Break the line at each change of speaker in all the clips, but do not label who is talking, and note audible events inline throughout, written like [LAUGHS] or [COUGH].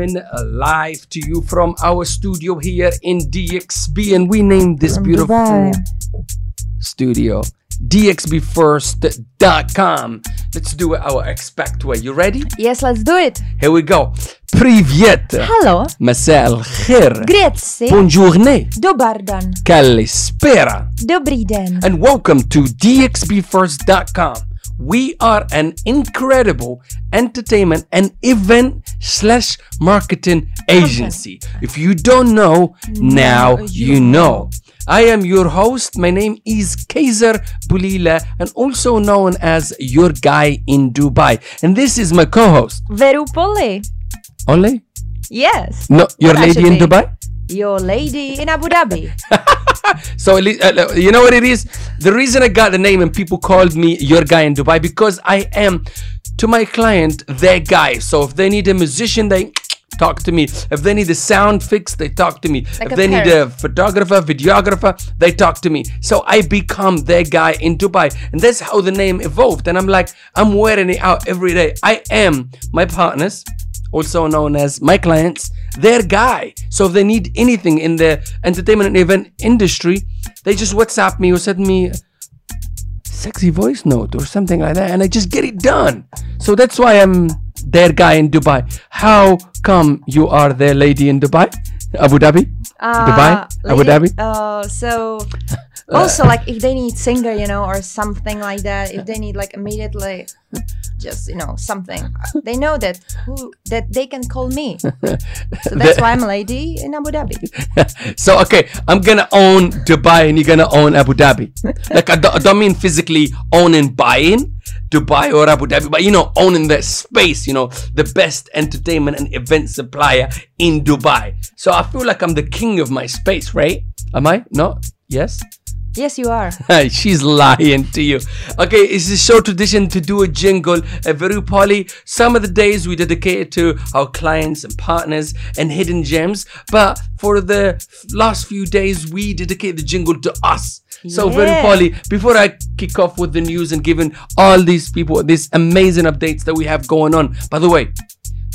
coming uh, live to you from our studio here in DXB, and we named this
From
beautiful
Dubai.
studio dxbfirst.com. Let's do it our expect way. You ready?
Yes, let's do it.
Here we go. Привет.
Hello.
مساء الخير.
Grazie.
Buongiorno.
Dobar dan.
Kalispera.
Dobrý den.
and welcome to dxbfirst.com. We are an incredible entertainment and event slash marketing agency. If you don't know, now you know. I am your host. My name is Kaiser Bulila and also known as your guy in Dubai. And this is my co-host.
Veru Poli.
Only?
Yes.
No, your lady in? Dubai?
Your lady in Abu Dhabi. [LAUGHS]
So uh, you know what it is? The reason I got the name and people called me your guy in Dubai because I am to my client their guy. So if they need a musician, they [TSK] talk to me. If they need a sound fix, they talk to me.
Like
if they need a photographer, videographer, they talk to me. So I become their guy in Dubai. And that's how the name evolved. And I'm like, I'm wearing it out every day. I am my partners, also known as my clients, their guy. So if they need anything in the entertainment and event industry, they just WhatsApp me or send me sexy voice note or something like that, and I just get it done. So that's why I'm their guy in Dubai. How come you are their lady in Dubai? Abu Dhabi? Dubai? Abu Dhabi?
Uh, so also like if they need singer, you know, or something like that, if they need like immediately just you know something, [LAUGHS] they know that who that they can call me. [LAUGHS] So that's why I'm a lady in Abu Dhabi. [LAUGHS]
so okay, I'm gonna own Dubai and you're gonna own Abu Dhabi. Like I don't, I don't mean physically owning buying Dubai or Abu Dhabi, but you know owning the space. You know the best entertainment and event supplier in Dubai. So I feel like I'm the king of my space, right? Am I? No? Yes.
Yes, you are. [LAUGHS]
She's lying to you. Okay, it's a show tradition to do a jingle, a very poly. Some of the days we dedicate it to our clients and partners and hidden gems, but for the last few days we dedicate the jingle to us. So very
Yeah.
poly. Before I kick off with the news and giving all these people these amazing updates that we have going on. By the way,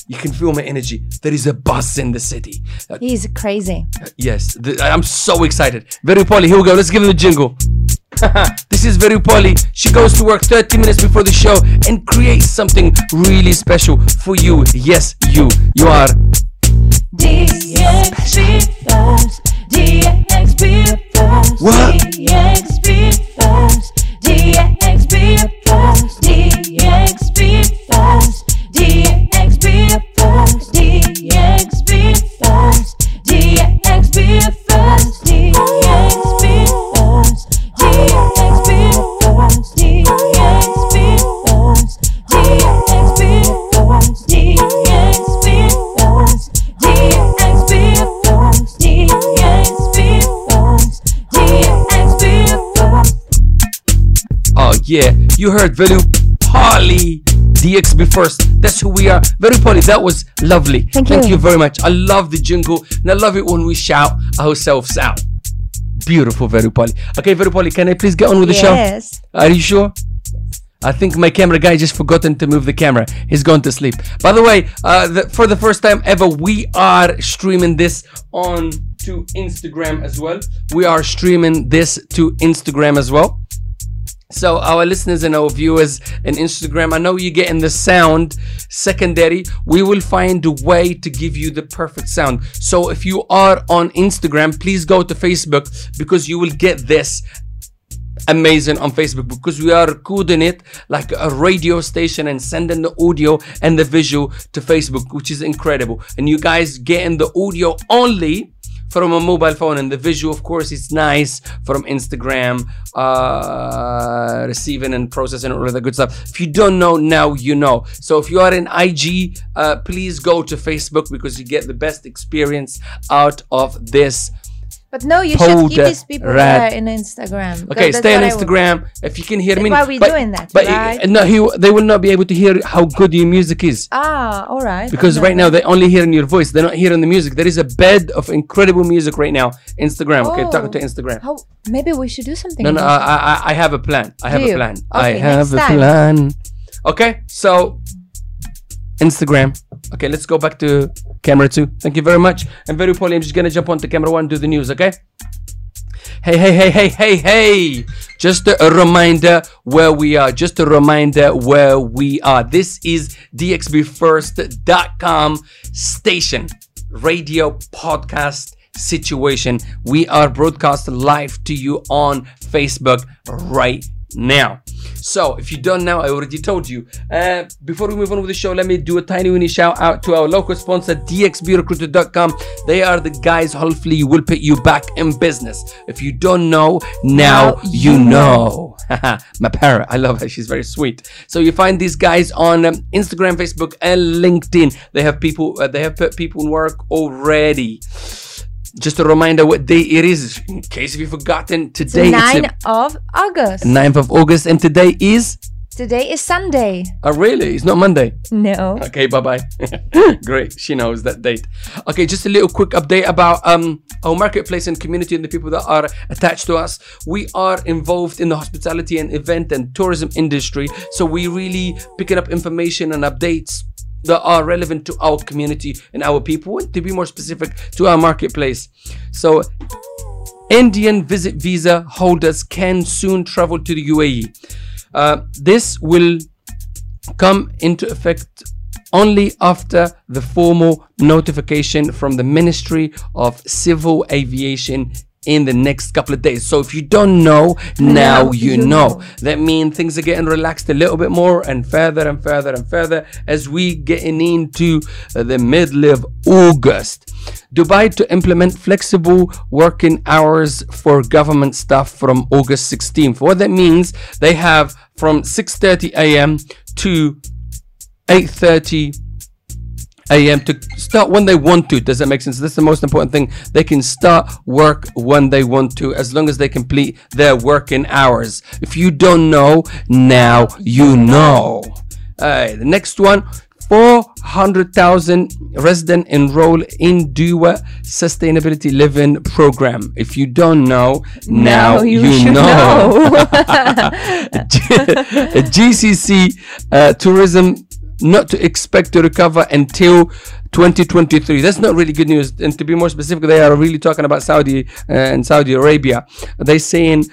you can feel my energy. There is a buzz in the city. Uh,
He's crazy.
Yes, I'm so excited. Very Polly, here we go. Let's give him the jingle. [LAUGHS] this is Very Polly. She goes to work 30 minutes before the show and creates something really special for you. Yes, you. You are. Yeah. You heard Very Polly. DXB first. That's who we are. Very Polly. That was lovely.
Thank
Thank
you.
you very much. I love the jingle and I love it when we shout ourselves out. Beautiful, Very Polly. Okay, Very Polly, can I please get on with the show?
Yes.
Are you sure? I think my camera guy just forgotten to move the camera. He's gone to sleep. By the way, uh, the, for the first time ever, we are streaming this on to Instagram as well. We are streaming this to Instagram as well. So our listeners and our viewers in Instagram, I know you're getting the sound secondary. We will find a way to give you the perfect sound. So if you are on Instagram, please go to Facebook because you will get this amazing on Facebook because we are recording it like a radio station and sending the audio and the visual to Facebook, which is incredible. And you guys getting the audio only from a mobile phone and the visual of course it's nice from instagram uh receiving and processing all of that good stuff. If you don't know now you know. So if you are in ig uh please go to facebook because you get the best experience out of this
But no, you should keep these people
rat.
there in Instagram.
Okay,
that's
stay on
what I would-
Instagram if you can hear me.
why are we
but,
doing that,
But
right?
no, he, they will not be able to hear how good your music is
Ah, all right.
because
No.
right now they're only hearing your voice. They're not hearing the music. There is a bed of incredible music right now. Instagram. Okay, talk to Instagram.
How, maybe we should do something.
No, no, I, I, I have a plan. I have a plan. I have a
time.
plan. Okay, so Instagram. Okay, let's go back to camera two. Thank you very much. And very poorly, I'm just gonna jump onto camera one, do the news, okay? Hey, hey, hey, hey, hey, hey! Just a, reminder where we are. Just a reminder where we are. This is dxbfirst.com station, radio, podcast, situation. We are broadcast live to you on Facebook right now. So, if you don't know, I already told you. Uh, before we move on with the show, let me do a tiny weeny shout out to our local sponsor, dxbrecruiter.com. They are the guys, hopefully, will put you back in business. If you don't know, now, you know. [LAUGHS] My parrot, I love her. She's very sweet. So you find these guys on um, Instagram, Facebook, and LinkedIn. They have people. Uh, they have put people in work already. Just a reminder what day it is, in case if you've forgotten. Today it's
9
the
of August.
9th of August, and today is.
Today is Sunday.
Oh, really? It's not Monday.
No.
Okay, bye bye. [LAUGHS] Great, she knows that date. Okay, just a little quick update about um our marketplace and community and the people that are attached to us. We are involved in the hospitality and event and tourism industry, so we really picking up information and updates that are relevant to our community and our people, and to be more specific, to our marketplace. So Indian visit visa holders can soon travel to the UAE. Uh, this will come into effect only after the formal notification from the Ministry of Civil Aviation in the next couple of days. So if you don't know, now, you know.
know.
That means things are getting relaxed a little bit more and further and further and further as we getting into uh, the middle of August. Dubai to implement flexible working hours for government staff from August 16th. What that means, they have from 6:30 a.m. to 8:30 a.m. to start when they want to. Does that make sense? This is the most important thing. They can start work when they want to, as long as they complete their working hours. If you don't know, now you know. Alright, the next one. 400,000 resident enroll in DEWA Sustainability Living Program. If you don't know, now, you,
should
know.
know. [LAUGHS]
GCC [LAUGHS] uh, tourism not to expect to recover until 2023. That's not really good news. And to be more specific, they are really talking about Saudi uh, and Saudi Arabia. They're saying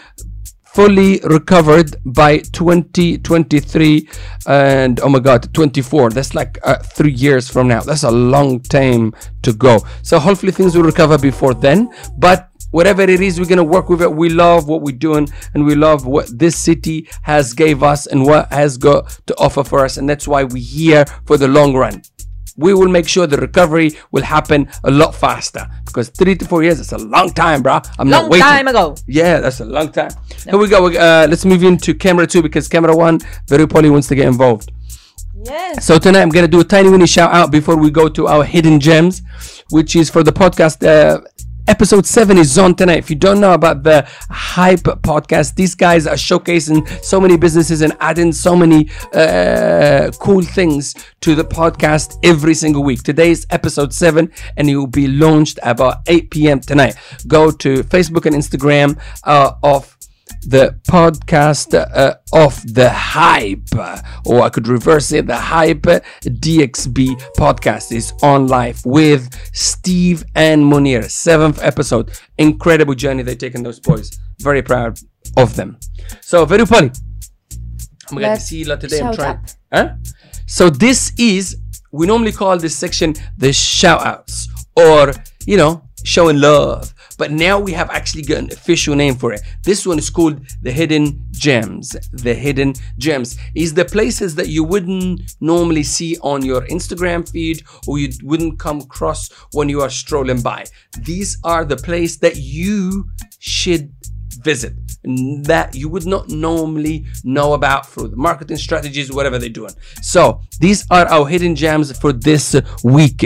fully recovered by 2023 and oh my god 24 that's like uh, three years from now that's a long time to go so hopefully things will recover before then but whatever it is we're gonna work with it we love what we're doing and we love what this city has gave us and what has got to offer for us and that's why we're here for the long run we will make sure the recovery will happen a lot faster because three to four years is a long time bro i'm not
Long
waiting
time ago.
yeah, that's a long time. Here we go. Uh, let's move into camera two because camera one, very Polly wants to get involved.
Yes.
So tonight I'm gonna do a tiny weeny shout out before we go to our hidden gems, which is for the podcast. Uh, episode seven is on tonight. If you don't know about the Hype podcast, these guys are showcasing so many businesses and adding so many uh, cool things to the podcast every single week. Today is episode seven, and it will be launched about 8 p.m. tonight. Go to Facebook and Instagram uh, of the podcast uh, of the hype. Or i could reverse it the hype dxb podcast is on live with steve and munir. Seventh episode. Incredible journey they've taken those boys. Very proud of them. So very funny. I'm glad to see you lot today i'm trying huh? so this is we normally call this section the shout outs or you know showing love but now we have actually got an official name for it. This one is called the hidden gems. The hidden gems is the places that you wouldn't normally see on your instagram feed or you wouldn't come across when you are strolling by. These are the place that you should visit that you would not normally know about through the marketing strategies, whatever they're doing. So these are our hidden gems for this week.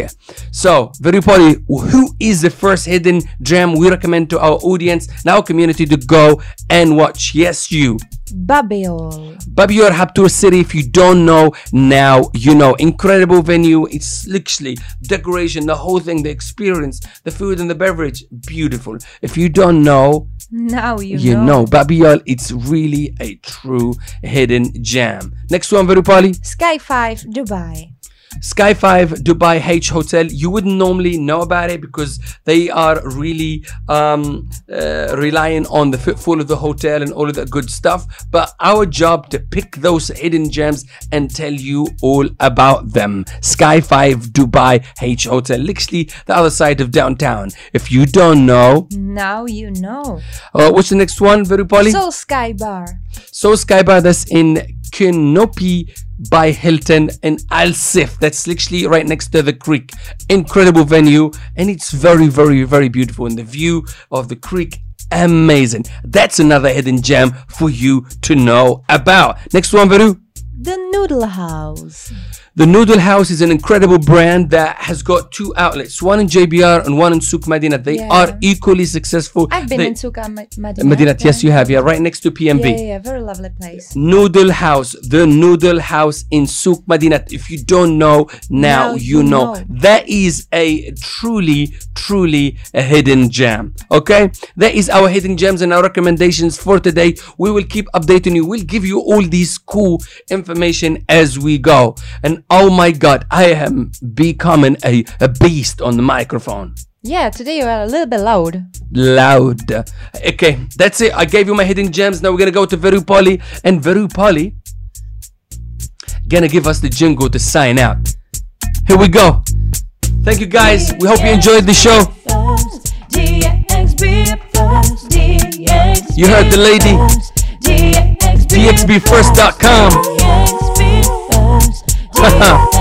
So very probably, who is the first hidden gem we recommend to our audience our community to go and watch? Yes, you.
Babiol.
Babior Haptur City, if you don't know, now you know. Incredible venue. It's literally decoration, the whole thing, the experience, the food and the beverage. Beautiful. If you don't know,
Now you,
you know, Babiol, it's really a true hidden gem. Next one, Verupali.
Sky 5 Dubai.
Sky 5 Dubai H Hotel, you wouldn't normally know about it because they are really um, uh, relying on the footfall of the hotel and all of that good stuff. But our job to pick those hidden gems and tell you all about them. Sky 5 Dubai H Hotel, literally the other side of downtown. If you don't know,
Now you know.
uh, what's the next one, Verupoli?
So Sky Bar.
So Sky Bar, that's in Canopy by Hilton in Al Seef. That's literally right next to the creek. Incredible venue, and it's very, very, very beautiful. And the view of the creek, amazing. That's another hidden gem for you to know about. Next one, Veru.
The Noodle House.
The Noodle House is an incredible brand that has got two outlets, one in JBR and one in Souk Madinat. They
Yeah.
are equally successful.
I've been
They-
in Ma- Madinat.
Uh, Madinat, yes, you have. Yeah, right next to PMB.
Yeah, yeah, yeah, very lovely place.
Noodle House, the Noodle House in Souk Madinat. If you don't know, now,
Now
you
you
know.
know.
That is a truly, truly a hidden gem. Okay, that is our hidden gems and our recommendations for today. We will keep updating you. We'll give you all these cool information as we go. And oh my God, I am becoming a, a beast on the microphone
Yeah, today you are a little bit loud.
loud. Okay, that's it. I gave you my hidden gems. Now we're gonna go to Veru Poli, and Veru Poli gonna give us the jingle to sign out. Here we go. Thank you guys. We hope you enjoyed the show.
First, DXB first, DXB
You heard the lady.
first, DXB
DXBfirst.com. Huh.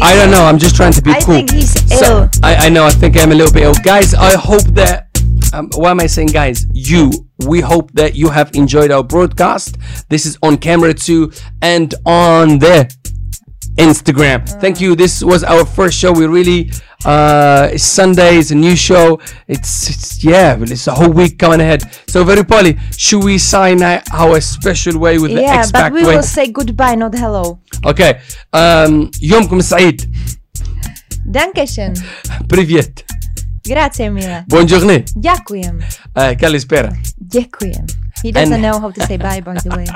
Face?
I don't know. I'm just trying to be
I
cool.
think he's
So-
ill.
I, I know. I think I'm a little bit ill. Guys, I hope that. Um, why am I saying guys? You. We hope that you have enjoyed our broadcast. This is on camera too and on the Instagram. Thank you. This was our first show. We really uh it's Sunday is a new show. It's it's yeah, it's a whole week coming ahead. So very poly, should we sign out our special way with the
Yeah,
X
but
Pact
we
way?
will say goodbye, not hello.
Okay. Um يومكم سعيد.
Dankeschön.
Привет.
Grazie mille.
Buongiorno.
Ďakujem.
Uh, Kalispera.
Ďakujem. He doesn't
And-
know how to say bye, by the way.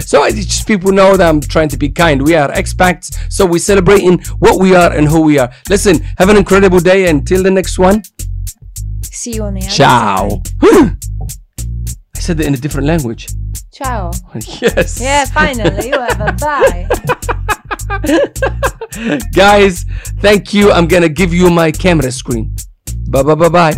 [LAUGHS]
so it's just people know that I'm trying to be kind. We are expats, so we're celebrating what we are and who we are. Listen, have an incredible day. Until the next one.
See you on the
Ciao. [GASPS] I said it in a different language.
Ciao. [LAUGHS]
yes.
Yeah, finally, you have a [LAUGHS] bye.
Guys, thank you. I'm gonna give you my camera screen. Bye bye bye.
Bye.